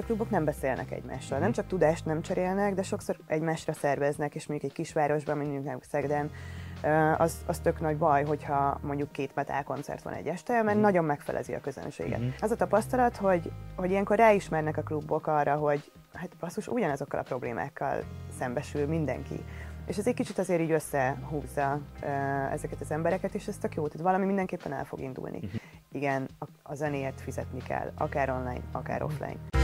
A klubok nem beszélnek egymással, nem csak tudást nem cserélnek, de sokszor egymásra szerveznek, és mondjuk egy kisvárosban, mondjuk Szegeden, az, az tök nagy baj, hogyha mondjuk két metal koncert van egy este, mert mm. nagyon megfelezi a közönséget. Mm. Az a tapasztalat, hogy, hogy ilyenkor ráismernek a klubok arra, hogy hát basszus, ugyanazokkal a problémákkal szembesül mindenki. És ez egy kicsit azért így összehúzza ezeket az embereket, és ez tök jó, tehát valami mindenképpen el fog indulni. Mm-hmm. Igen, a, a zenéért fizetni kell, akár online, akár offline.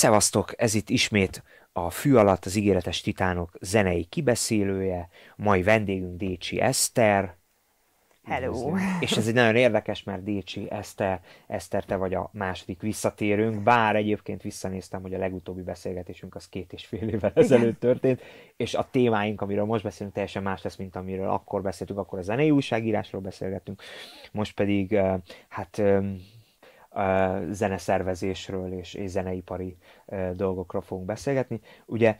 Szevasztok, ez itt ismét a Fű alatt az ígéretes titánok zenei kibeszélője, mai vendégünk Décsi Eszter. Hello! És ez egy nagyon érdekes, mert Décsi Eszter, Eszter, te vagy a második visszatérünk, bár egyébként visszanéztem, hogy a legutóbbi beszélgetésünk az két és fél évvel ezelőtt történt, és a témáink, amiről most beszélünk, teljesen más lesz, mint amiről akkor beszéltünk, akkor a zenei újságírásról beszélgettünk, most pedig hát zeneszervezésről és, és zeneipari dolgokról fogunk beszélgetni. Ugye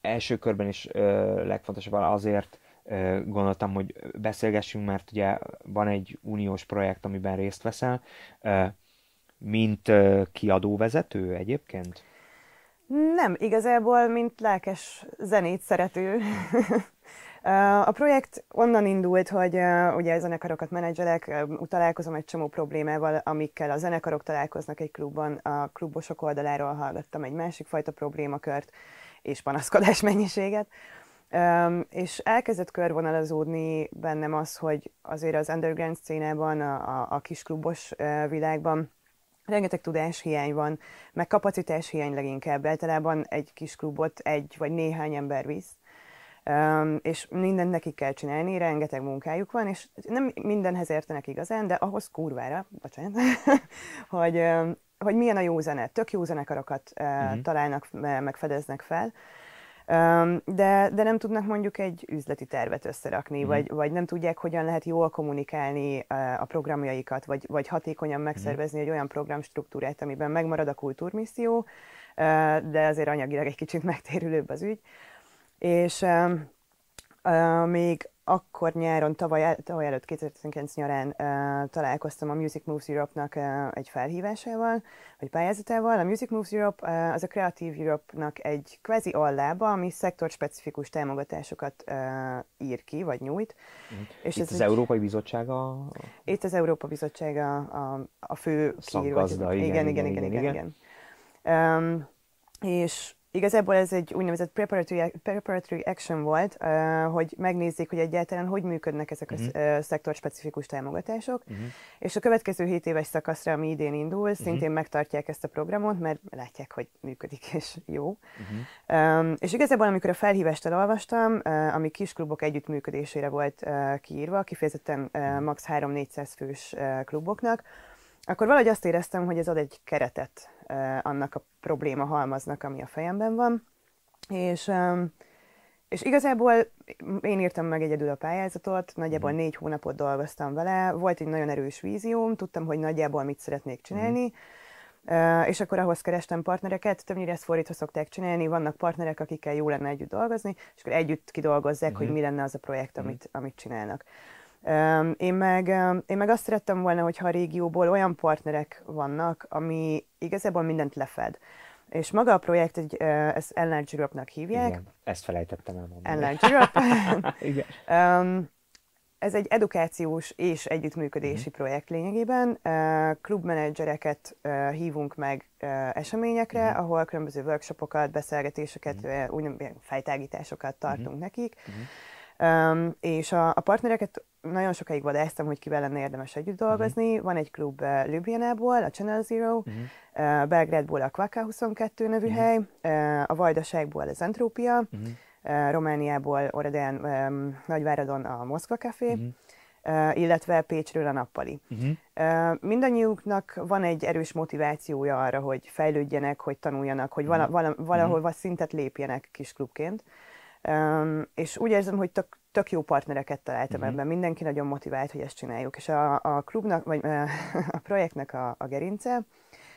első körben is legfontosabb azért gondoltam, hogy beszélgessünk, mert ugye van egy uniós projekt, amiben részt veszel, mint kiadóvezető egyébként? Nem, igazából, mint lelkes zenét szerető A projekt onnan indult, hogy ugye a zenekarokat menedzselek, találkozom egy csomó problémával, amikkel a zenekarok találkoznak egy klubban. A klubosok oldaláról hallgattam egy másik fajta problémakört és panaszkodás mennyiséget. és elkezdett körvonalazódni bennem az, hogy azért az underground szcénában, a, a, a kisklubos világban rengeteg tudáshiány van, meg kapacitáshiány leginkább. Általában egy kis klubot egy vagy néhány ember visz, Um, és mindent nekik kell csinálni, rengeteg munkájuk van, és nem mindenhez értenek igazán, de ahhoz kurvára, bocsánat, hogy, hogy milyen a jó zene. Tök jó zenekarokat uh, uh-huh. találnak, meg fedeznek fel, de, de nem tudnak mondjuk egy üzleti tervet összerakni, uh-huh. vagy, vagy nem tudják, hogyan lehet jól kommunikálni a programjaikat, vagy, vagy hatékonyan megszervezni uh-huh. egy olyan programstruktúrát, amiben megmarad a kultúrmisszió, de azért anyagilag egy kicsit megtérülőbb az ügy. És uh, még akkor nyáron, tavaly, tavaly előtt, 2019 nyarán uh, találkoztam a Music Moves Europe-nak uh, egy felhívásával, vagy pályázatával. A Music Moves Europe uh, az a Creative Europe-nak egy kvázi allába, ami szektorspecifikus támogatásokat uh, ír ki, vagy nyújt. Mm. És Itt ez az egy... Európai Bizottsága? Itt az Európa Bizottsága a, a fő Szakgazda, igen, igen, igen, igen, igen, igen, igen. igen. Um, és Igazából ez egy úgynevezett preparatory, preparatory action volt, hogy megnézzék, hogy egyáltalán hogy működnek ezek uh-huh. a uh, szektorspecifikus támogatások, uh-huh. és a következő 7 éves szakaszra, ami idén indul, uh-huh. szintén megtartják ezt a programot, mert látják, hogy működik és jó. Uh-huh. Um, és igazából, amikor a felhívást elolvastam, uh, ami kisklubok együttműködésére volt uh, kiírva, kifejezetten uh, max. 3-400 fős uh, kluboknak, akkor valahogy azt éreztem, hogy ez ad egy keretet annak a probléma halmaznak, ami a fejemben van. És, és igazából én írtam meg egyedül a pályázatot, nagyjából mhm. négy hónapot dolgoztam vele, volt egy nagyon erős vízióm, tudtam, hogy nagyjából mit szeretnék csinálni, mm. Uh, és akkor ahhoz kerestem partnereket, többnyire ezt fordítva szokták csinálni, vannak partnerek, akikkel jó lenne együtt dolgozni, és akkor együtt kidolgozzák, mm-hmm. hogy mi lenne az a projekt, amit, amit csinálnak. Én meg, én meg azt szerettem volna, hogyha a régióból olyan partnerek vannak, ami igazából mindent lefed. És maga a projekt, egy, ezt Enlarge Europe-nak hívják. Igen, ezt felejtettem elmondani. Enlarge Europe. Igen. um, ez egy edukációs és együttműködési uh-huh. projekt lényegében. Klubmenedzsereket uh, hívunk meg uh, eseményekre, uh-huh. ahol különböző workshopokat, beszélgetéseket, uh-huh. úgymond fejtágításokat tartunk uh-huh. nekik. Uh-huh Um, és a, a partnereket nagyon sokáig vadáztam, hogy kivel lenne érdemes együtt dolgozni. Uh-huh. Van egy klub uh, Ljubljanából, a Channel Zero, uh-huh. uh, Belgrádból a Kvaka 22 nevű uh-huh. hely, uh, a Vajdaságból az Entrópia, uh-huh. uh, Romániából, Oradán, um, Nagyváradon a Moszkva Café, uh-huh. Uh, illetve Pécsről a nappali. Uh-huh. Uh, mindannyiuknak van egy erős motivációja arra, hogy fejlődjenek, hogy tanuljanak, hogy vala, vala, valahol uh-huh. szintet lépjenek kisklubként. És úgy érzem, hogy tök, tök jó partnereket találtam uh-huh. ebben, mindenki nagyon motivált, hogy ezt csináljuk, és a, a klubnak, vagy a projektnek a, a gerince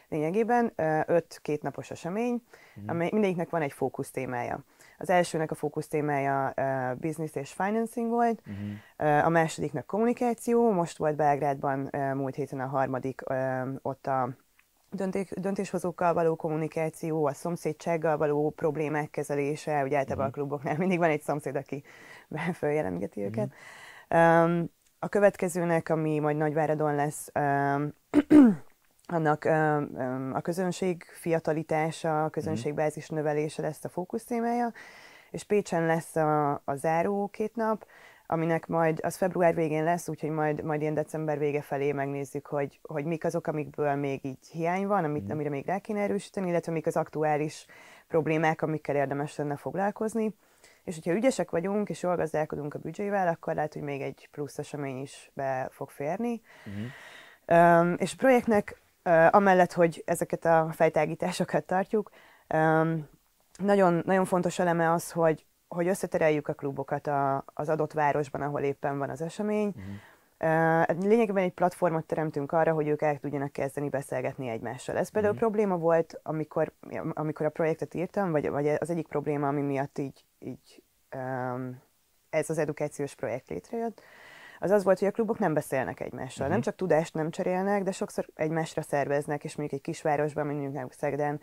lényegében öt kétnapos esemény, uh-huh. amely mindegyiknek van egy fókusz témája. Az elsőnek a fókusz témája uh, business és financing volt, uh-huh. uh, a másodiknak kommunikáció, most volt Belgrádban uh, múlt héten a harmadik, uh, ott a döntéshozókkal való kommunikáció, a szomszédsággal való problémák kezelése, ugye általában uh-huh. a kluboknál mindig van egy szomszéd, aki feljelentgeti uh-huh. őket. Um, a következőnek, ami majd Nagyváradon lesz, um, annak um, a közönség fiatalitása, a közönségbázis növelése lesz a fókusz témája, és Pécsen lesz a, a záró két nap, aminek majd az február végén lesz, úgyhogy majd, majd ilyen december vége felé megnézzük, hogy, hogy mik azok, amikből még így hiány van, amit, mm. amire még rá kéne erősíteni, illetve mik az aktuális problémák, amikkel érdemes lenne foglalkozni. És hogyha ügyesek vagyunk, és jól gazdálkodunk a büdzsével, akkor lehet, hogy még egy plusz esemény is be fog férni. Mm. Um, és a projektnek, uh, amellett, hogy ezeket a fejtágításokat tartjuk, um, nagyon, nagyon fontos eleme az, hogy, hogy összetereljük a klubokat a, az adott városban, ahol éppen van az esemény. Uh-huh. Uh, lényegében egy platformot teremtünk arra, hogy ők el tudjanak kezdeni beszélgetni egymással. Ez például uh-huh. probléma volt, amikor, amikor a projektet írtam, vagy, vagy az egyik probléma, ami miatt így, így um, ez az edukációs projekt létrejött, az az volt, hogy a klubok nem beszélnek egymással. Uh-huh. Nem csak tudást nem cserélnek, de sokszor egymásra szerveznek, és mondjuk egy kisvárosban, mondjuk Szegeden,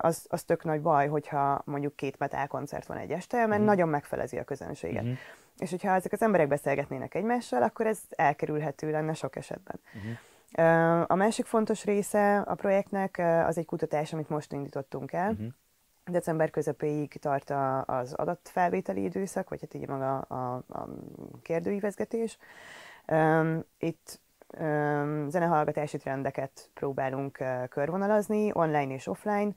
az, az tök nagy baj, hogyha mondjuk két metal koncert van egy este, mert uh-huh. nagyon megfelezi a közönséget. Uh-huh. És hogyha ezek az emberek beszélgetnének egymással, akkor ez elkerülhető lenne sok esetben. Uh-huh. A másik fontos része a projektnek az egy kutatás, amit most indítottunk el. Uh-huh. December közepéig tart a, az adatfelvételi időszak, vagy hát így maga a, a kérdőívezgetés. Itt zenehallgatási trendeket próbálunk körvonalazni, online és offline.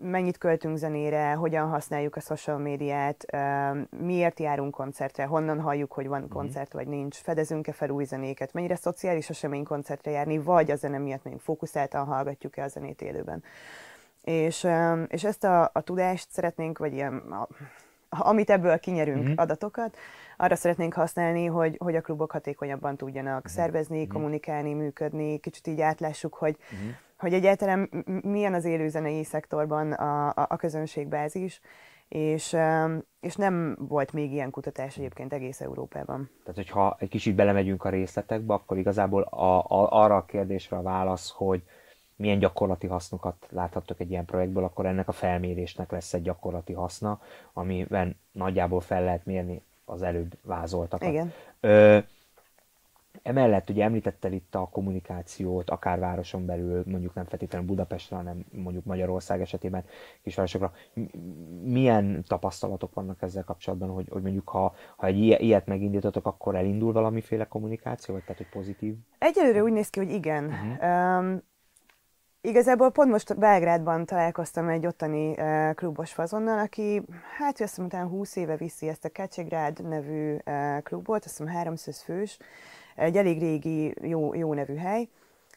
Mennyit költünk zenére, hogyan használjuk a social médiát, miért járunk koncertre, honnan halljuk, hogy van mhm. koncert vagy nincs, fedezünk-e fel új zenéket, mennyire szociális esemény koncertre járni, vagy a zene miatt még fókuszáltan hallgatjuk-e a zenét élőben. És, és ezt a, a tudást szeretnénk, vagy ilyen, a, amit ebből kinyerünk mm-hmm. adatokat, arra szeretnénk használni, hogy, hogy a klubok hatékonyabban tudjanak uh-huh. szervezni, uh-huh. kommunikálni, működni, kicsit így átlássuk, hogy, uh-huh. hogy egyáltalán milyen az élőzenei szektorban a, a, a közönségbázis, és, és nem volt még ilyen kutatás egyébként egész Európában. Tehát, hogyha egy kicsit belemegyünk a részletekbe, akkor igazából a, a, arra a kérdésre a válasz, hogy milyen gyakorlati hasznokat láthattok egy ilyen projektből, akkor ennek a felmérésnek lesz egy gyakorlati haszna, amiben nagyjából fel lehet mérni az előbb vázoltakat. Igen. Ö, emellett ugye említettel itt a kommunikációt, akár városon belül, mondjuk nem feltétlenül Budapestre, hanem mondjuk Magyarország esetében kisvárosokra. Milyen tapasztalatok vannak ezzel kapcsolatban, hogy, hogy mondjuk ha, ha egy ilyet megindítotok, akkor elindul valamiféle kommunikáció, vagy tehát, hogy pozitív? Egyelőre úgy néz ki, hogy igen. Uh-huh. Um, Igazából pont most Belgrádban találkoztam egy ottani uh, klubos fazonnal, aki hát azt hiszem utána 20 éve viszi ezt a Kecsegrád nevű uh, klubot, azt hiszem 300 fős, egy elég régi, jó, jó nevű hely,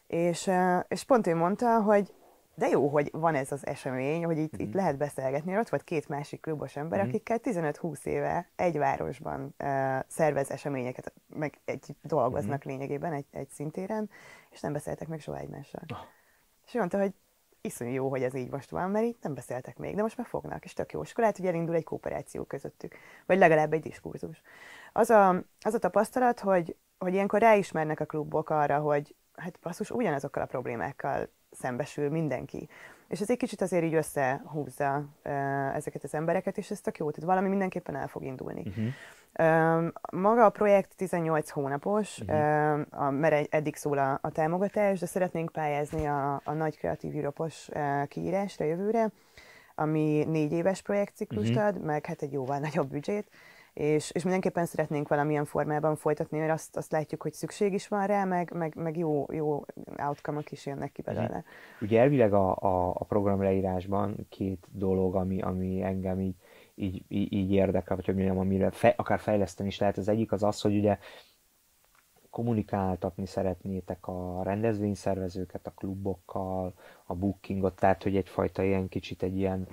és, uh, és pont ő mondta, hogy de jó, hogy van ez az esemény, hogy itt, mm. itt mhm. lehet beszélgetni. Ott volt két másik klubos ember, mm. akikkel 15-20 éve egy városban uh, szervez eseményeket, meg egy dolgoznak mm. lényegében egy, egy szintéren, és nem beszéltek meg soha egymással. Oh. És mondta, hogy iszonyú jó, hogy ez így most van, mert itt nem beszéltek még, de most már fognak, és tök jó. És akkor lehet, hogy elindul egy kooperáció közöttük, vagy legalább egy diskurzus. Az a, az a tapasztalat, hogy, hogy ilyenkor ráismernek a klubok arra, hogy hát basszus, ugyanazokkal a problémákkal szembesül mindenki. És ez egy kicsit azért így összehúzza ezeket az embereket, és ez tök jó, tehát valami mindenképpen el fog indulni. Uh-huh. Maga a projekt 18 hónapos, uh-huh. mert eddig szól a, a támogatás, de szeretnénk pályázni a, a nagy kreatív Europos kiírásra jövőre, ami négy éves projektciklust uh-huh. ad, meg hát egy jóval nagyobb büdzsét, és, és mindenképpen szeretnénk valamilyen formában folytatni, mert azt, azt látjuk, hogy szükség is van rá, meg, meg, meg jó, jó outcome is jönnek ki belőle. Uh-huh. Ugye elvileg a, a, a program leírásban két dolog, ami, ami engem így így, így, így érdekel, vagy hogy mondjam, amire fe, akár fejleszteni is lehet. Az egyik az az, hogy ugye kommunikáltatni szeretnétek a rendezvényszervezőket, a klubokkal, a bookingot, tehát hogy egyfajta ilyen kicsit egy ilyen,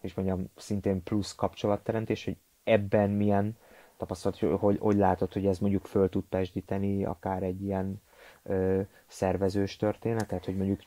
és mondjam, szintén plusz kapcsolatteremtés, hogy ebben milyen tapasztalat, hogy, hogy, hogy látod, hogy ez mondjuk föl tud pesdíteni akár egy ilyen szervezős történetet, hogy mondjuk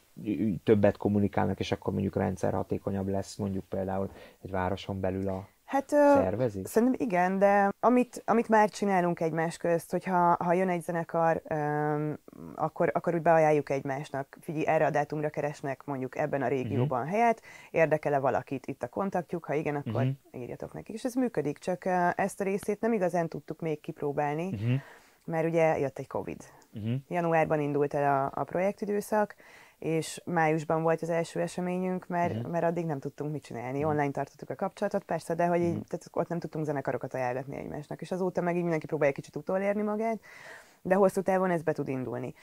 többet kommunikálnak, és akkor mondjuk rendszer hatékonyabb lesz mondjuk például egy városon belül a Hát szervezik? Szerintem igen, de amit, amit már csinálunk egymás közt, hogyha ha jön egy zenekar, um, akkor, akkor úgy beajánljuk egymásnak, figyelj, erre a dátumra keresnek mondjuk ebben a régióban uh-huh. helyet, érdekele valakit itt a kontaktjuk, ha igen, akkor uh-huh. írjatok nekik. És ez működik, csak ezt a részét nem igazán tudtuk még kipróbálni, uh-huh. mert ugye jött egy Covid. Uh-huh. Januárban indult el a, a projektidőszak, és májusban volt az első eseményünk, mert, uh-huh. mert addig nem tudtunk mit csinálni. Uh-huh. Online tartottuk a kapcsolatot, persze, de hogy így, uh-huh. tehát ott nem tudtunk zenekarokat ajánlatni egymásnak, és azóta meg így mindenki próbálja kicsit utolérni magát, de hosszú távon ez be tud indulni.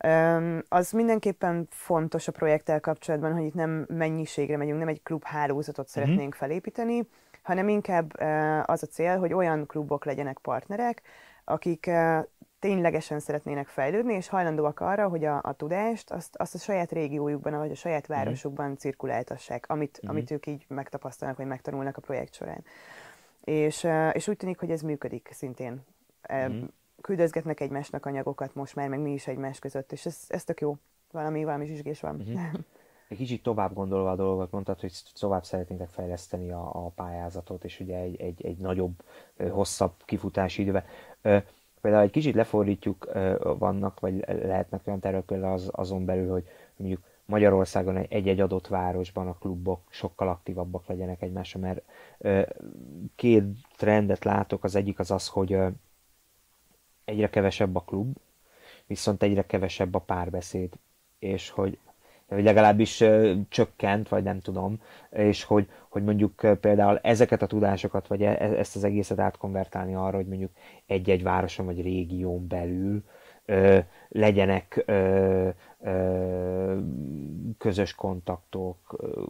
Uh-huh. Um, az mindenképpen fontos a projekttel kapcsolatban, hogy itt nem mennyiségre megyünk, nem egy klub hálózatot szeretnénk uh-huh. felépíteni, hanem inkább uh, az a cél, hogy olyan klubok legyenek partnerek, akik uh, ténylegesen szeretnének fejlődni, és hajlandóak arra, hogy a, a tudást azt, azt a saját régiójukban, vagy a saját mhm. városukban mm. cirkuláltassák, amit, mm. amit ők így megtapasztalnak, vagy megtanulnak a projekt során. És, és úgy tűnik, hogy ez működik szintén. Mm. Küldözgetnek egymásnak anyagokat most már, meg mi is egymás között, és ez, ez tök jó. Valami, valami zsizsgés van. Mm-hmm. Egy kicsit tovább gondolva a dolgot mondtad, hogy tovább szeretnétek fejleszteni a, a pályázatot, és ugye egy, egy, egy nagyobb, hosszabb kifutási idővel például egy kicsit lefordítjuk, vannak, vagy lehetnek olyan tervek az, azon belül, hogy mondjuk Magyarországon egy-egy adott városban a klubok sokkal aktívabbak legyenek egymásra, mert két trendet látok, az egyik az az, hogy egyre kevesebb a klub, viszont egyre kevesebb a párbeszéd, és hogy vagy legalábbis csökkent, vagy nem tudom, és hogy, hogy mondjuk például ezeket a tudásokat, vagy e, ezt az egészet átkonvertálni arra, hogy mondjuk egy-egy városon vagy régión belül ö, legyenek ö, ö, közös kontaktok,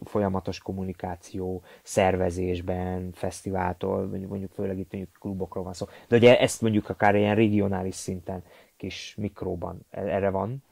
folyamatos kommunikáció, szervezésben, fesztiváltól, mondjuk, mondjuk főleg itt mondjuk klubokról van szó. De ugye ezt mondjuk akár ilyen regionális szinten, kis mikróban e, erre van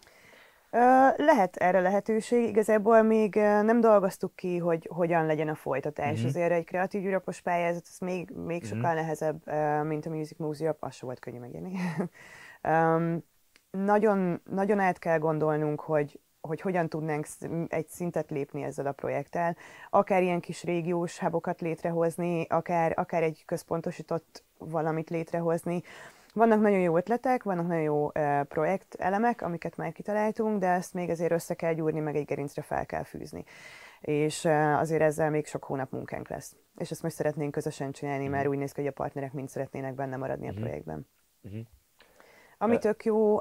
lehet erre lehetőség, igazából még nem dolgoztuk ki, hogy hogyan legyen a folytatás. Mm-hmm. Azért egy kreatív Europos pályázat, ez még, még mm-hmm. sokkal nehezebb, mint a Music Europe, az se volt könnyű megírni. um, nagyon, nagyon át kell gondolnunk, hogy, hogy hogyan tudnánk egy szintet lépni ezzel a projekttel, akár ilyen kis régiós hubokat létrehozni, akár, akár egy központosított valamit létrehozni, vannak nagyon jó ötletek, vannak nagyon jó uh, projektelemek, amiket már kitaláltunk, de ezt még azért össze kell gyúrni, meg egy gerincre fel kell fűzni. És azért ezzel még sok hónap munkánk lesz. És ezt most szeretnénk közösen csinálni, mm. mert mhm. úgy néz ki, hogy a partnerek mind szeretnének benne maradni a mhm. projektben. Mm-hmm. Ami tök jó,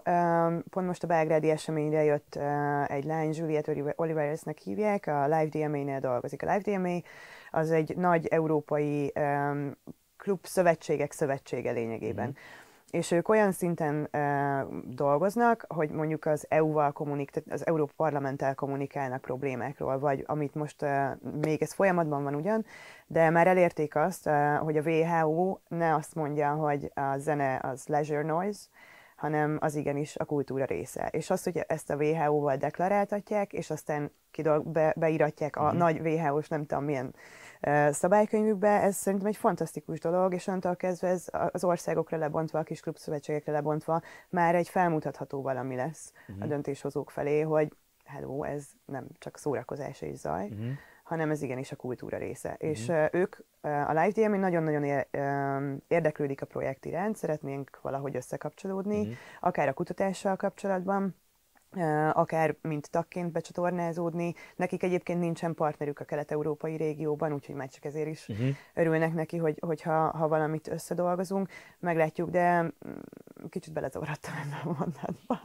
pont most a belgrádi eseményre jött egy lány, Juliet Oliveresnek hívják, a Live DMA-nél dolgozik. A Live DMA az egy nagy európai klub szövetségek szövetsége lényegében. Mm-hmm és ők olyan szinten uh, dolgoznak, hogy mondjuk az EU-val kommunik, az Európa Parlamenttel kommunikálnak problémákról, vagy amit most uh, még ez folyamatban van ugyan, de már elérték azt, uh, hogy a WHO ne azt mondja, hogy a zene az leisure noise, hanem az igenis a kultúra része. És azt, hogy ezt a WHO-val deklaráltatják, és aztán kidolg, be, beiratják a mm. nagy WHO-s nem tudom milyen szabálykönyvükbe, ez szerintem egy fantasztikus dolog, és onnantól kezdve ez az országokra lebontva, a kis klubszövetségekre lebontva már egy felmutatható valami lesz uh-huh. a döntéshozók felé, hogy hello, ez nem csak szórakozás és zaj, uh-huh. Hanem ez igenis a kultúra része. Uh-huh. És ők, a Live DM nagyon-nagyon ér, érdeklődik a projekt iránt, szeretnénk valahogy összekapcsolódni, uh-huh. akár a kutatással kapcsolatban, akár mint tagként becsatornázódni. Nekik egyébként nincsen partnerük a kelet-európai régióban, úgyhogy már csak ezért is uh-huh. örülnek neki, hogy, hogyha ha valamit összedolgozunk, meglátjuk, de mm, kicsit belezavarodtam ebben a mondatba.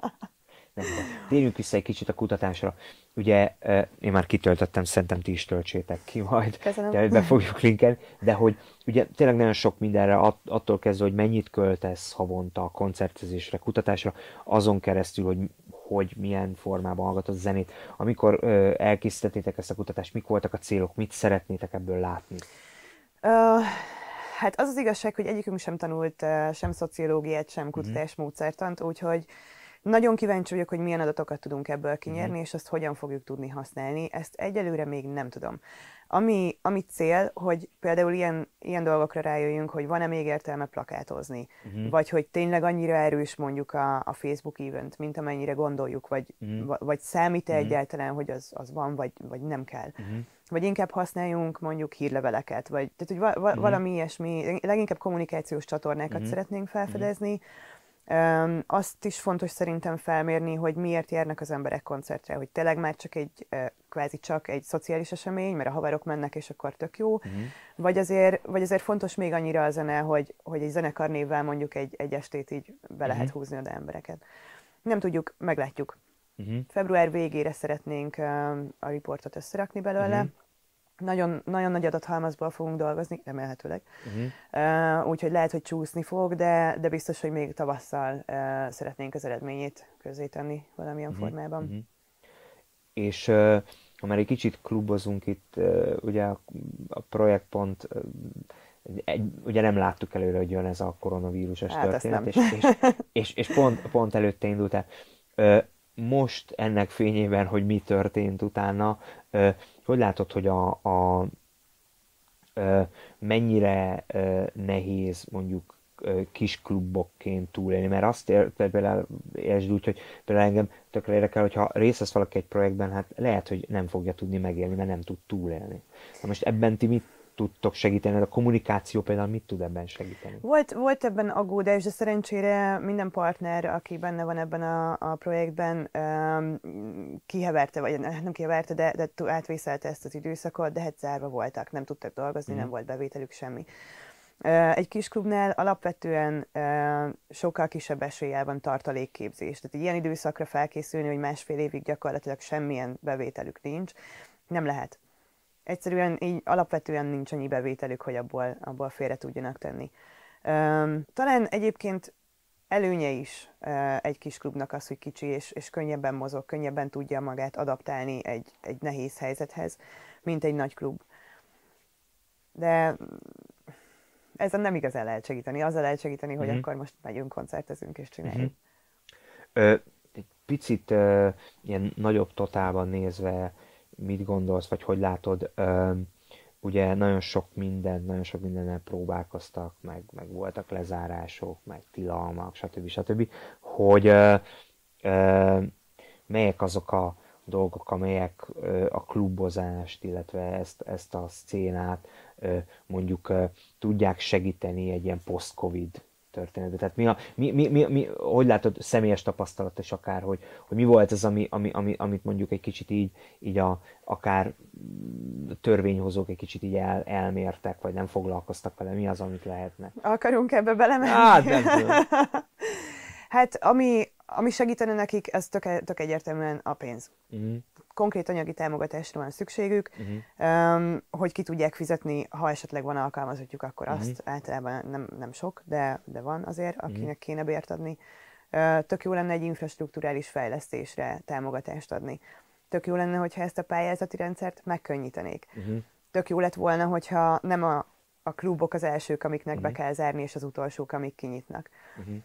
Térjünk vissza egy kicsit a kutatásra. Ugye én már kitöltöttem, szerintem ti is töltsétek ki majd, Köszönöm. de be fogjuk linkelni, de hogy ugye tényleg nagyon sok mindenre, attól kezdve, hogy mennyit költesz havonta a koncertezésre, kutatásra, azon keresztül, hogy hogy milyen formában hallgatod a zenét. Amikor ö, elkészítettétek ezt a kutatást, mik voltak a célok, mit szeretnétek ebből látni? Uh, hát az az igazság, hogy egyikünk sem tanult uh, sem szociológiát, sem mhm. kutatásmódszertant, úgyhogy nagyon kíváncsi vagyok, hogy milyen adatokat tudunk ebből kinyerni, uh-huh. és azt hogyan fogjuk tudni használni. Ezt egyelőre még nem tudom. Ami, ami cél, hogy például ilyen, ilyen dolgokra rájöjjünk, hogy van-e még értelme plakátozni, uh-huh. vagy hogy tényleg annyira erős mondjuk a, a Facebook event, mint amennyire gondoljuk, vagy, uh-huh. vagy számít-e uh-huh. egyáltalán, hogy az, az van, vagy, vagy nem kell. Uh-huh. Vagy inkább használjunk mondjuk hírleveleket, vagy tehát, hogy va, va, uh-huh. valami ilyesmi, leginkább kommunikációs csatornákat uh-huh. szeretnénk felfedezni, uh-huh azt is fontos szerintem felmérni, hogy miért járnak az emberek koncertre, hogy tényleg már csak egy, kvázi csak egy szociális esemény, mert a haverok mennek, és akkor tök jó, uh-huh. vagy, azért, vagy azért fontos még annyira a zene, hogy, hogy egy zenekar névvel mondjuk egy, egy estét így be uh-huh. lehet húzni oda embereket. Nem tudjuk, meglátjuk. Uh-huh. Február végére szeretnénk a riportot összerakni belőle, uh-huh nagyon, nagyon nagy adathalmazból fogunk dolgozni, remélhetőleg. Uh-huh. Uh, úgyhogy lehet, hogy csúszni fog, de, de biztos, hogy még tavasszal uh, szeretnénk az eredményét közé tenni valamilyen uh-huh. formában. Uh-huh. És uh, ha már egy kicsit klubozunk itt, uh, ugye a, a projektpont uh, egy, ugye nem láttuk előre, hogy jön ez a koronavírusos hát történet, és, és, és, és pont, pont előtte indult el. Uh, most ennek fényében, hogy mi történt utána, hogy látod, hogy a, a mennyire nehéz mondjuk kis klubokként túlélni, mert azt ér, például értsd úgy, hogy például engem tökre érdekel, hogyha részt vesz valaki egy projektben, hát lehet, hogy nem fogja tudni megélni, mert nem tud túlélni. Na most ebben ti mit tudtok segíteni? A kommunikáció például mit tud ebben segíteni? Volt, volt ebben aggódás, de szerencsére minden partner, aki benne van ebben a, a projektben, um, kiheverte, vagy nem kiheverte, de, de átvészelte ezt az időszakot, de hát zárva voltak, nem tudtak dolgozni, mm. nem volt bevételük semmi. Egy kis klubnál alapvetően sokkal kisebb eséllyel van tartalékképzés. Tehát ilyen időszakra felkészülni, hogy másfél évig gyakorlatilag semmilyen bevételük nincs, nem lehet egyszerűen így alapvetően nincs annyi bevételük, hogy abból, abból félre tudjanak tenni. Um, talán egyébként előnye is uh, egy kis klubnak az, hogy kicsi és, és könnyebben mozog, könnyebben tudja magát adaptálni egy, egy nehéz helyzethez, mint egy nagy klub. De ezen nem igazán lehet segíteni. Azzal lehet segíteni, hogy mm-hmm. akkor most megyünk, koncertezünk és csináljuk. Mm-hmm. Ö, egy picit ö, ilyen nagyobb totálban nézve, mit gondolsz, vagy hogy látod, ugye nagyon sok minden, nagyon sok mindennel próbálkoztak, meg, meg voltak lezárások, meg tilalmak, stb. stb. Hogy melyek azok a dolgok, amelyek a klubozást, illetve ezt, ezt a szcénát ö, mondjuk tudják segíteni egy ilyen post-covid történetbe. Tehát mi, a, mi, mi, mi, mi, hogy látod, személyes tapasztalat és akár, hogy, hogy mi volt ez, ami, ami, ami, amit mondjuk egy kicsit így, így a, akár törvényhozók egy kicsit így el, elmértek, vagy nem foglalkoztak vele, mi az, amit lehetne? Akarunk ebbe belemenni? Hát, nem tudom. hát, ami, ami segítene nekik, ez tök, tök egyértelműen a pénz. Uh-huh konkrét anyagi támogatásra van szükségük, uh-huh. um, hogy ki tudják fizetni, ha esetleg van alkalmazottjuk, akkor uh-huh. azt általában nem, nem sok, de, de van azért, akinek uh-huh. kéne bért adni. Uh, tök jó lenne egy infrastruktúrális fejlesztésre támogatást adni. Tök jó lenne, hogyha ezt a pályázati rendszert megkönnyítenék. Uh-huh. Tök jó lett volna, hogyha nem a, a klubok az elsők, amiknek uh-huh. be kell zárni, és az utolsók, amik kinyitnak. Uh-huh.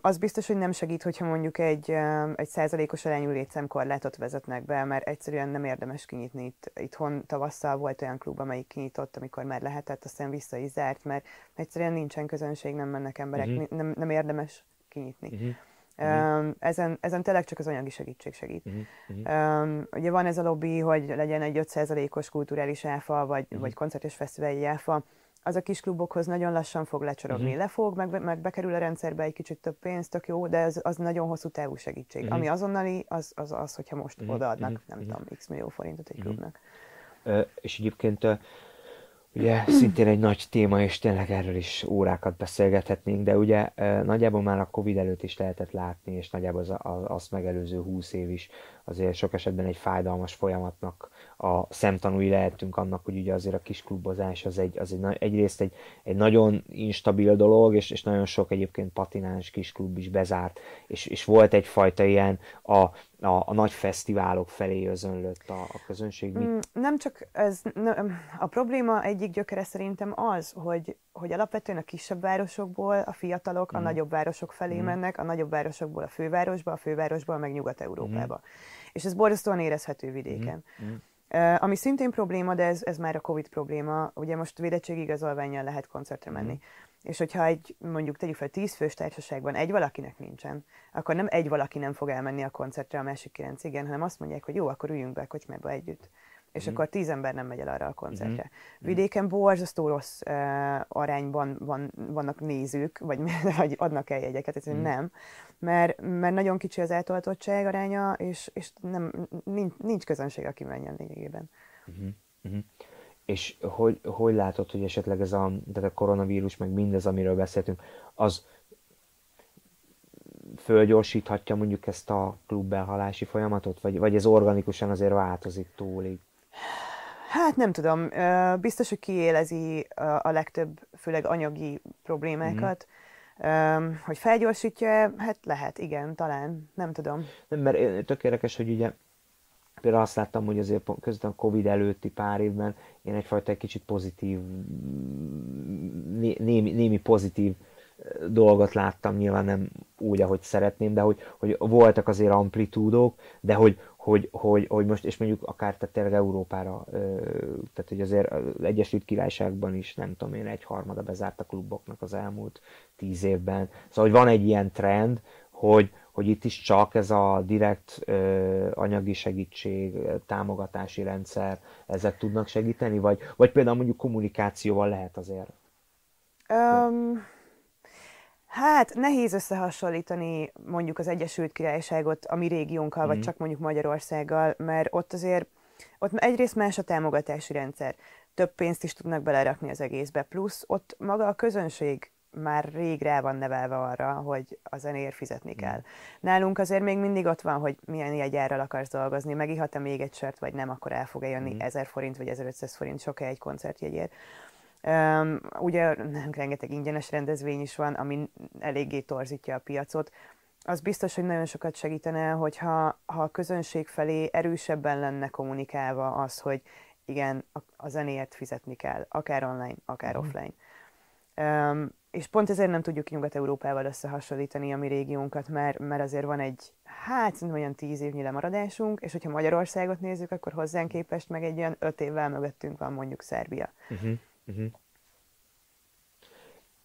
Az biztos, hogy nem segít, hogyha mondjuk egy, egy százalékos arányú létszámkorlátot vezetnek be, mert egyszerűen nem érdemes kinyitni. Itt, itthon tavasszal volt olyan klub, amelyik kinyitott, amikor már lehetett, aztán vissza is zárt, mert egyszerűen nincsen közönség, nem mennek emberek, uh-huh. nem, nem érdemes kinyitni. Uh-huh. Uh-huh. Ezen, ezen tényleg csak az anyagi segítség segít. Uh-huh. Uh-huh. Ugye van ez a lobby, hogy legyen egy 5%-os kulturális áfa, vagy, uh-huh. vagy koncert és fesztivályi áfa, az a kis klubokhoz nagyon lassan fog lecsorogni. Uh-huh. Lefog, meg, meg bekerül a rendszerbe egy kicsit több pénz, tök jó, de az, az nagyon hosszú távú segítség. Uh-huh. Ami azonnali, az, az az, hogyha most uh-huh. odaadnak, uh-huh. nem uh-huh. tudom, x millió forintot egy uh-huh. klubnak. Uh, és egyébként uh, ugye szintén egy nagy téma, és tényleg erről is órákat beszélgethetnénk, de ugye nagyjából már a Covid előtt is lehetett látni, és nagyjából az, az, azt megelőző 20 év is azért sok esetben egy fájdalmas folyamatnak a szemtanúi lehetünk annak, hogy ugye azért a kis klubozás az egy, az egy egyrészt egy, egy nagyon instabil dolog, és, és nagyon sok egyébként patináns kis klub is bezárt, és, és volt egyfajta ilyen a, a, a nagy fesztiválok felé özönlött a, a közönség. Mm, nem csak ez, nem, a probléma egyik gyökere szerintem az, hogy, hogy alapvetően a kisebb városokból a fiatalok mm. a nagyobb városok felé mm. mennek, a nagyobb városokból a fővárosba, a fővárosból meg Nyugat-Európába. Mm. És ez borzasztóan érezhető vidéken. Mm. ami szintén probléma, de ez, ez már a Covid probléma. Ugye most védettségigazolványjal lehet koncertre menni. Mm. És hogyha egy, mondjuk tegyük fel, tíz fős társaságban egy valakinek nincsen, akkor nem egy valaki nem fog elmenni a koncertre, a másik kilenc igen, hanem azt mondják, hogy jó, akkor üljünk be a kocsmába együtt és mm. akkor tíz ember nem megy el arra a koncertre. Mm. Vidéken borzasztó rossz uh, arányban van, vannak nézők, vagy, vagy adnak el jegyeket, ez mm. nem, mert, mert nagyon kicsi az eltoltottság aránya, és, és nem, nincs, nincs közönség, aki menjen lényegében. Mm-hmm. Mm-hmm. És hogy, hogy látod, hogy esetleg ez a, tehát a koronavírus, meg mindez, amiről beszéltünk, az fölgyorsíthatja mondjuk ezt a klub folyamatot, vagy, vagy ez organikusan azért változik túlig? Hát nem tudom, biztos, hogy kiélezi a legtöbb, főleg anyagi problémákat. Mm. Hogy felgyorsítja, hát lehet, igen, talán, nem tudom. Nem, mert tök érdekes, hogy ugye például azt láttam, hogy azért közben a Covid előtti pár évben én egyfajta egy kicsit pozitív, némi, némi pozitív dolgot láttam, nyilván nem úgy, ahogy szeretném, de hogy, hogy voltak azért amplitúdók, de hogy, hogy, hogy, hogy most, és mondjuk akár tehát tényleg Európára, tehát hogy azért az Egyesült Királyságban is, nem tudom én, egy harmada bezárt a kluboknak az elmúlt tíz évben. Szóval, hogy van egy ilyen trend, hogy, hogy itt is csak ez a direkt ö, anyagi segítség, támogatási rendszer, ezek tudnak segíteni, vagy, vagy például mondjuk kommunikációval lehet azért? Um, Hát nehéz összehasonlítani mondjuk az Egyesült Királyságot a mi régiónkkal, mm. vagy mhm. csak mondjuk Magyarországgal, mert ott azért, ott egyrészt más a támogatási rendszer, több pénzt is tudnak belerakni az egészbe, plusz ott maga a közönség már rég rá van nevelve arra, hogy a zenéért fizetni mm. kell. Nálunk azért még mindig ott van, hogy milyen jegyárral akarsz dolgozni, megihat-e még egy sört, vagy nem, akkor el fog-e jönni mm. 1000 forint, vagy 1500 forint sok egy koncertjegyért. Um, ugye nem rengeteg ingyenes rendezvény is van, ami eléggé torzítja a piacot. Az biztos, hogy nagyon sokat segítene, hogyha ha a közönség felé erősebben lenne kommunikálva az, hogy igen, a, a zenéért fizetni kell, akár online, akár mm. offline. Um, és pont ezért nem tudjuk Nyugat-Európával összehasonlítani a mi régiónkat, mert, mert azért van egy, hát szerintem olyan tíz évnyi lemaradásunk, és hogyha Magyarországot nézzük, akkor hozzánk képest meg egy olyan öt évvel mögöttünk van mondjuk Szerbia. Uh-huh. Uh-huh.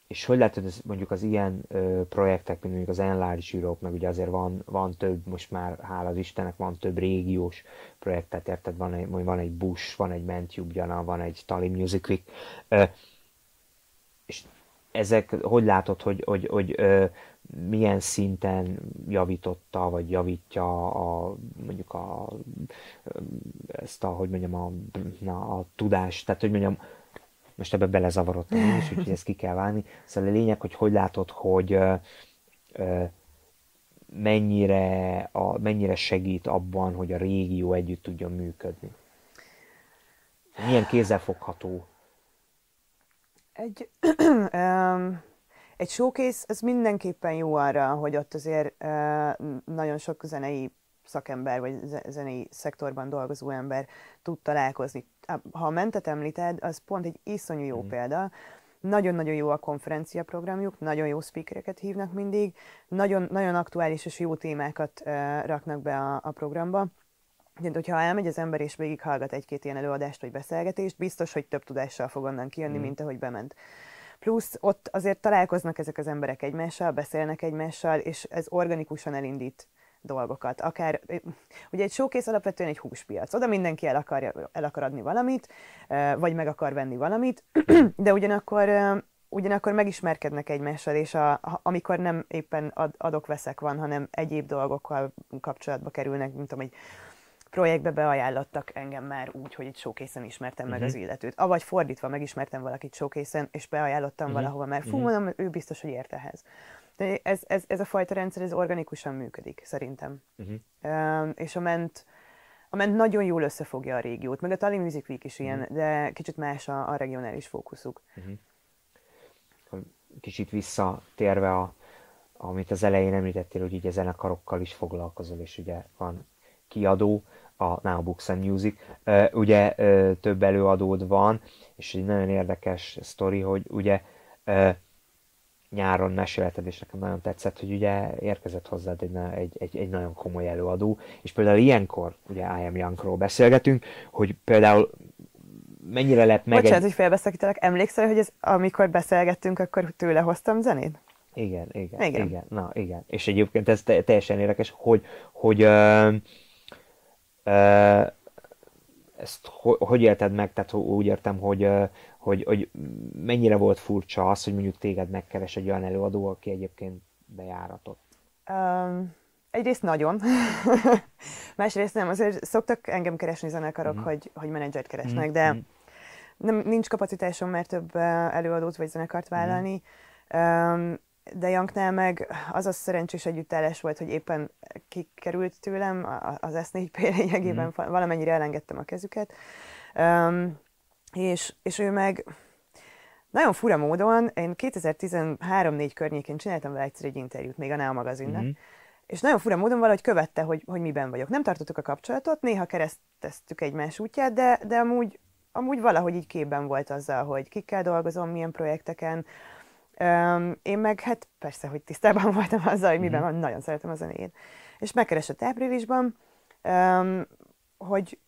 És hogy látod ez, mondjuk az ilyen ö, projektek, mint mondjuk az Enlarge Europe, meg ugye azért van, van több, most már hála az Istennek van több régiós projektet, érted? Van egy, van egy Bush, van egy Mentube Jana, van egy Tali Music Week. Ö, és ezek, hogy látod, hogy, hogy, hogy ö, milyen szinten javította, vagy javítja a, mondjuk a, ezt a, hogy mondjam, a, na, a tudást, tehát hogy mondjam, most ebbe belezavarodtam én is, úgyhogy ezt ki kell válni. Szóval a lényeg, hogy hogy látod, hogy ö, ö, mennyire, a, mennyire segít abban, hogy a régió együtt tudjon működni. Milyen kézzelfogható? Egy, um, egy showcase, ez mindenképpen jó arra, hogy ott azért uh, nagyon sok zenei szakember, vagy zenei szektorban dolgozó ember tud találkozni. Ha a mentet említed, az pont egy iszonyú jó mm. példa. Nagyon-nagyon jó a konferencia programjuk, nagyon jó speakereket hívnak mindig, nagyon, nagyon aktuális és jó témákat uh, raknak be a, a programba. Úgyhogy, hogyha elmegy az ember és végighallgat egy-két ilyen előadást vagy beszélgetést, biztos, hogy több tudással fog onnan kijönni, mm. mint ahogy bement. Plusz ott azért találkoznak ezek az emberek egymással, beszélnek egymással, és ez organikusan elindít dolgokat. Akár, ugye egy showkész alapvetően egy húspiac. Oda mindenki el, akarja, el akar adni valamit, vagy meg akar venni valamit, de ugyanakkor ugyanakkor megismerkednek egymással, és a, a, amikor nem éppen ad, adok-veszek van, hanem egyéb dolgokkal kapcsolatba kerülnek, mint tudom, egy projektbe beajánlottak engem már úgy, hogy itt showcase ismertem uh-huh. meg az mhm. illetőt. Avagy fordítva megismertem valakit showcase és beajánlottam uh-huh. valahova, mert fú, uh-huh. mondom, ő biztos, hogy ért ehhez. De ez, ez, ez a fajta rendszer, ez organikusan működik, szerintem. Uh-huh. Uh, és a ment, a ment nagyon jól összefogja a régiót, meg a Tallinn Music Week is ilyen, uh-huh. de kicsit más a, a regionális fókuszuk. Uh-huh. Kicsit visszatérve a, amit az elején említettél, hogy így a zenekarokkal is foglalkozol, és ugye van kiadó, a Now Books and Music. Ugye több előadód van, és egy nagyon érdekes sztori, hogy ugye nyáron mesélted, és nekem nagyon tetszett, hogy ugye érkezett hozzád egy, egy, egy, egy nagyon komoly előadó, és például ilyenkor, ugye I Am Youngról beszélgetünk, hogy például mennyire lett meg Bocsánat, egy... hogy félbeszakítalak, emlékszel, hogy ez, amikor beszélgettünk, akkor tőle hoztam zenét? Igen, igen, igen, igen. Na, igen. És egyébként ez teljesen érdekes, hogy, hogy uh, uh, ezt hogy, hogy élted meg, tehát úgy értem, hogy, hogy, hogy mennyire volt furcsa az, hogy mondjuk téged megkeres egy olyan előadó, aki egyébként bejáratott? Um, egyrészt nagyon. Másrészt nem, azért szoktak engem keresni zenekarok, mm. hogy, hogy menedzsert keresnek, mm. de mm. nem, nincs kapacitásom már több előadót vagy zenekart vállalni. Mm. Um, de Janknál meg az a szerencsés együttállás volt, hogy éppen kikerült tőlem az S4P lényegében, mm. valamennyire elengedtem a kezüket. Um, és, és ő meg nagyon fura módon, én 2013-4 környékén csináltam vele egyszer egy interjút, még a Neo magazinnak, mm-hmm. és nagyon fura módon valahogy követte, hogy, hogy miben vagyok. Nem tartottuk a kapcsolatot, néha kereszteztük egymás útját, de, de amúgy, amúgy valahogy így képben volt azzal, hogy kikkel dolgozom, milyen projekteken, Um, én meg hát persze, hogy tisztában voltam azzal, hogy miben mm-hmm. van, nagyon szeretem a zenét. És megkeresett áprilisban, um, hogy,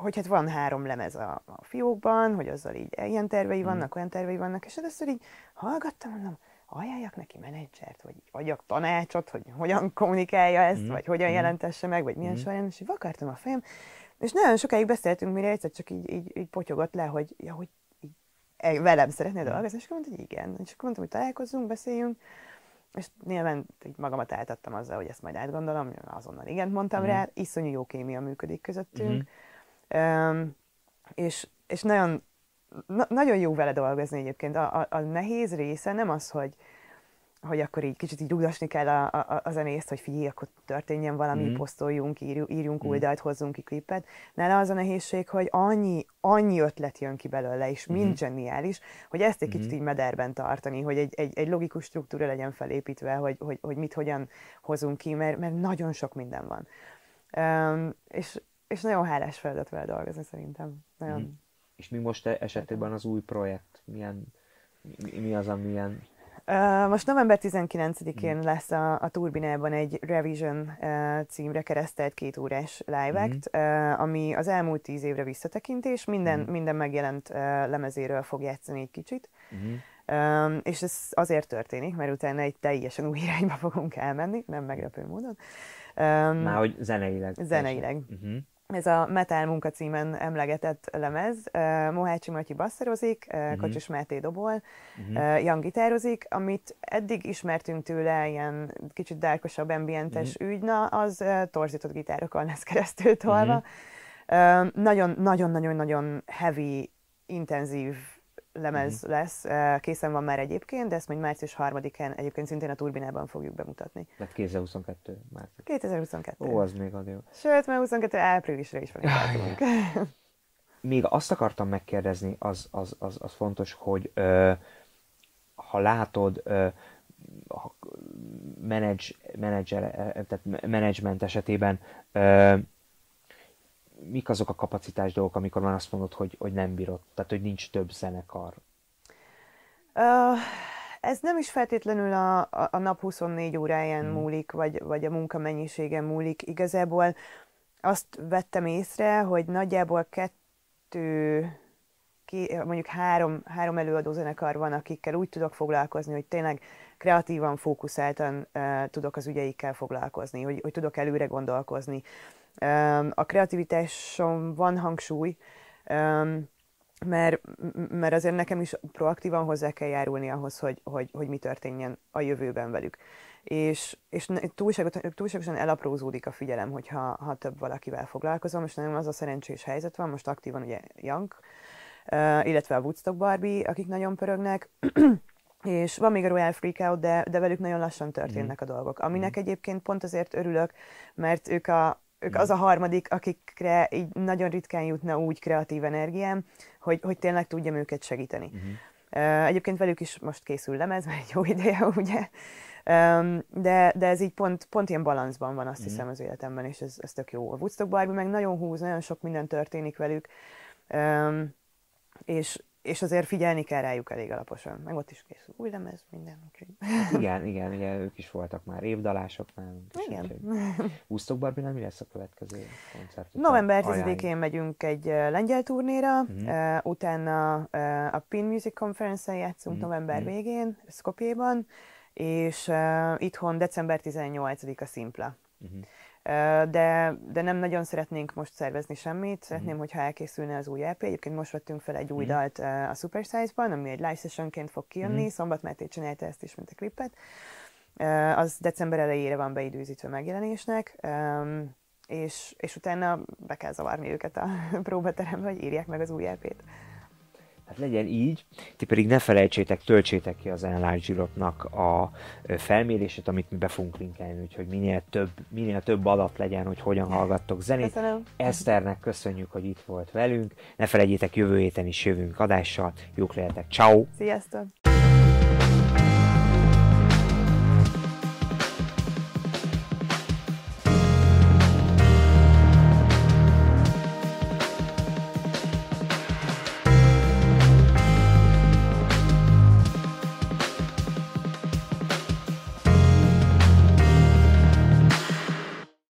hogy hát van három lemez a, a fiókban, hogy azzal így ilyen tervei mhm. vannak, mm. olyan tervei vannak, és először így hallgattam, mondom, ajánljak neki menedzsert, vagy adjak tanácsot, hogy hogyan kommunikálja ezt, mm. vagy hogyan mm. jelentesse meg, vagy milyen mm. során, és így vakartam a fejem, és nagyon sokáig beszéltünk, mire egyszer csak így, így, így potyogott le, hogy, ja, hogy velem szeretnél dolgozni, és akkor mondta, hogy igen. És akkor mondtam, hogy találkozzunk, beszéljünk, és nyilván így magamat eltettem azzal, hogy ezt majd átgondolom, azonnal igen mondtam uh-huh. rá, iszonyú jó kémia működik közöttünk, uh-huh. És, és nagyon, na, nagyon jó vele dolgozni egyébként. A, a, a nehéz része nem az, hogy, hogy akkor így kicsit így rugdasni kell a, a, a zenészt, hogy figyelj, akkor történjen valami, mm. posztoljunk, írjunk, írjunk mm. új dalt, hozzunk ki klipet. Nála az a nehézség, hogy annyi, annyi ötlet jön ki belőle, és mind mm. zseniális, hogy ezt egy mm. kicsit így mederben tartani, hogy egy, egy, egy logikus struktúra legyen felépítve, hogy, hogy, hogy mit hogyan hozunk ki, mert, mert nagyon sok minden van. Um, és, és nagyon hálás feladat vele dolgozni szerintem. Nagyon... Mm. És mi most esetében az új projekt? Milyen, mi, mi az, amilyen most november 19-én mm. lesz a, a Turbinában egy Revision uh, címre keresztelt két órás live act, mm. uh, ami az elmúlt tíz évre visszatekintés, minden, mm. minden megjelent uh, lemezéről fog játszani egy kicsit. Mm. Um, és ez azért történik, mert utána egy teljesen új irányba fogunk elmenni, nem meglepő módon. Um, Már hogy zeneileg. Zeneileg. Uh-huh ez a Metal munkacímen emlegetett lemez. Uh, Mohácsi Matyi basszerozik, uh, uh-huh. Kocsis Máté dobol, uh-huh. uh, Jan gitározik, amit eddig ismertünk tőle, ilyen kicsit dárkosabb, ambientes uh-huh. ügyna, az uh, torzított gitárokon lesz keresztül tolva. Nagyon-nagyon-nagyon-nagyon heavy, intenzív lemez mm. lesz, készen van már egyébként, de ezt majd március 3-án egyébként szintén a Turbinában fogjuk bemutatni. Tehát 2022 március. 2022. Ó, az még addig. Sőt, mert 22 áprilisra is van Még azt akartam megkérdezni, az, az, az, az fontos, hogy ö, ha látod, ö, ha menedzs, menedzser, tehát menedzsment esetében ö, mik azok a kapacitás dolgok, amikor már azt mondod, hogy, hogy nem bírod, tehát hogy nincs több zenekar? Uh, ez nem is feltétlenül a, a, a nap 24 óráján hmm. múlik, vagy, vagy a munka mennyiségen múlik. Igazából azt vettem észre, hogy nagyjából kettő, ki, mondjuk három, három előadó zenekar van, akikkel úgy tudok foglalkozni, hogy tényleg kreatívan, fókuszáltan uh, tudok az ügyeikkel foglalkozni, hogy, hogy tudok előre gondolkozni. A kreativitáson van hangsúly, mert, mert azért nekem is proaktívan hozzá kell járulni ahhoz, hogy, hogy, hogy mi történjen a jövőben velük. És, és túlságosan, túlságosan elaprózódik a figyelem, hogyha ha több valakivel foglalkozom, és nagyon az a szerencsés helyzet van, most aktívan ugye Young, illetve a Woodstock Barbie, akik nagyon pörögnek, és van még a Royal Freakout, de, de velük nagyon lassan történnek mm. a dolgok. Aminek mm. egyébként pont azért örülök, mert ők a, ők az a harmadik, akikre így nagyon ritkán jutna úgy kreatív energiám, hogy, hogy tényleg tudjam őket segíteni. Uh-huh. Egyébként velük is most készül lemez, mert egy jó ideje, ugye? De, de ez így pont, pont ilyen balanszban van, azt uh-huh. hiszem az életemben, és ez, ez tök jó. A Woodstock Barbie meg nagyon húz, nagyon sok minden történik velük, és, és azért figyelni kell rájuk elég alaposan. Meg ott is készül új lemez, minden. Úgyhogy... Hát igen, igen, igen, ők is voltak már évdalások nálunk. Igen. Úsztok Barbina, mi lesz a következő koncert? November 10-én megyünk egy lengyel turnéra, uh-huh. utána a Pin Music Conference-en játszunk uh-huh. november uh-huh. végén, Skopjéban, és itthon december 18 a Simpla. Uh-huh de, de nem nagyon szeretnénk most szervezni semmit. Szeretném, mm. hogyha elkészülne az új EP. Egyébként most vettünk fel egy új mm. dalt a Super Size-ban, ami egy live sessionként fog kijönni. Mm. Szombat Máté csinálta ezt is, mint a klipet. Az december elejére van beidőzítve megjelenésnek. És, és utána be kell zavarni őket a próbaterembe, hogy írják meg az új EP-t. Hát legyen így, ti pedig ne felejtsétek, töltsétek ki az Enlarge a felmérését, amit mi be fogunk linkelni, úgyhogy minél több, minél több adat legyen, hogy hogyan hallgattok zenét. Köszönöm. Eszternek köszönjük, hogy itt volt velünk. Ne felejtjétek, jövő héten is jövünk adással. Jók lehetek. Ciao. Sziasztok!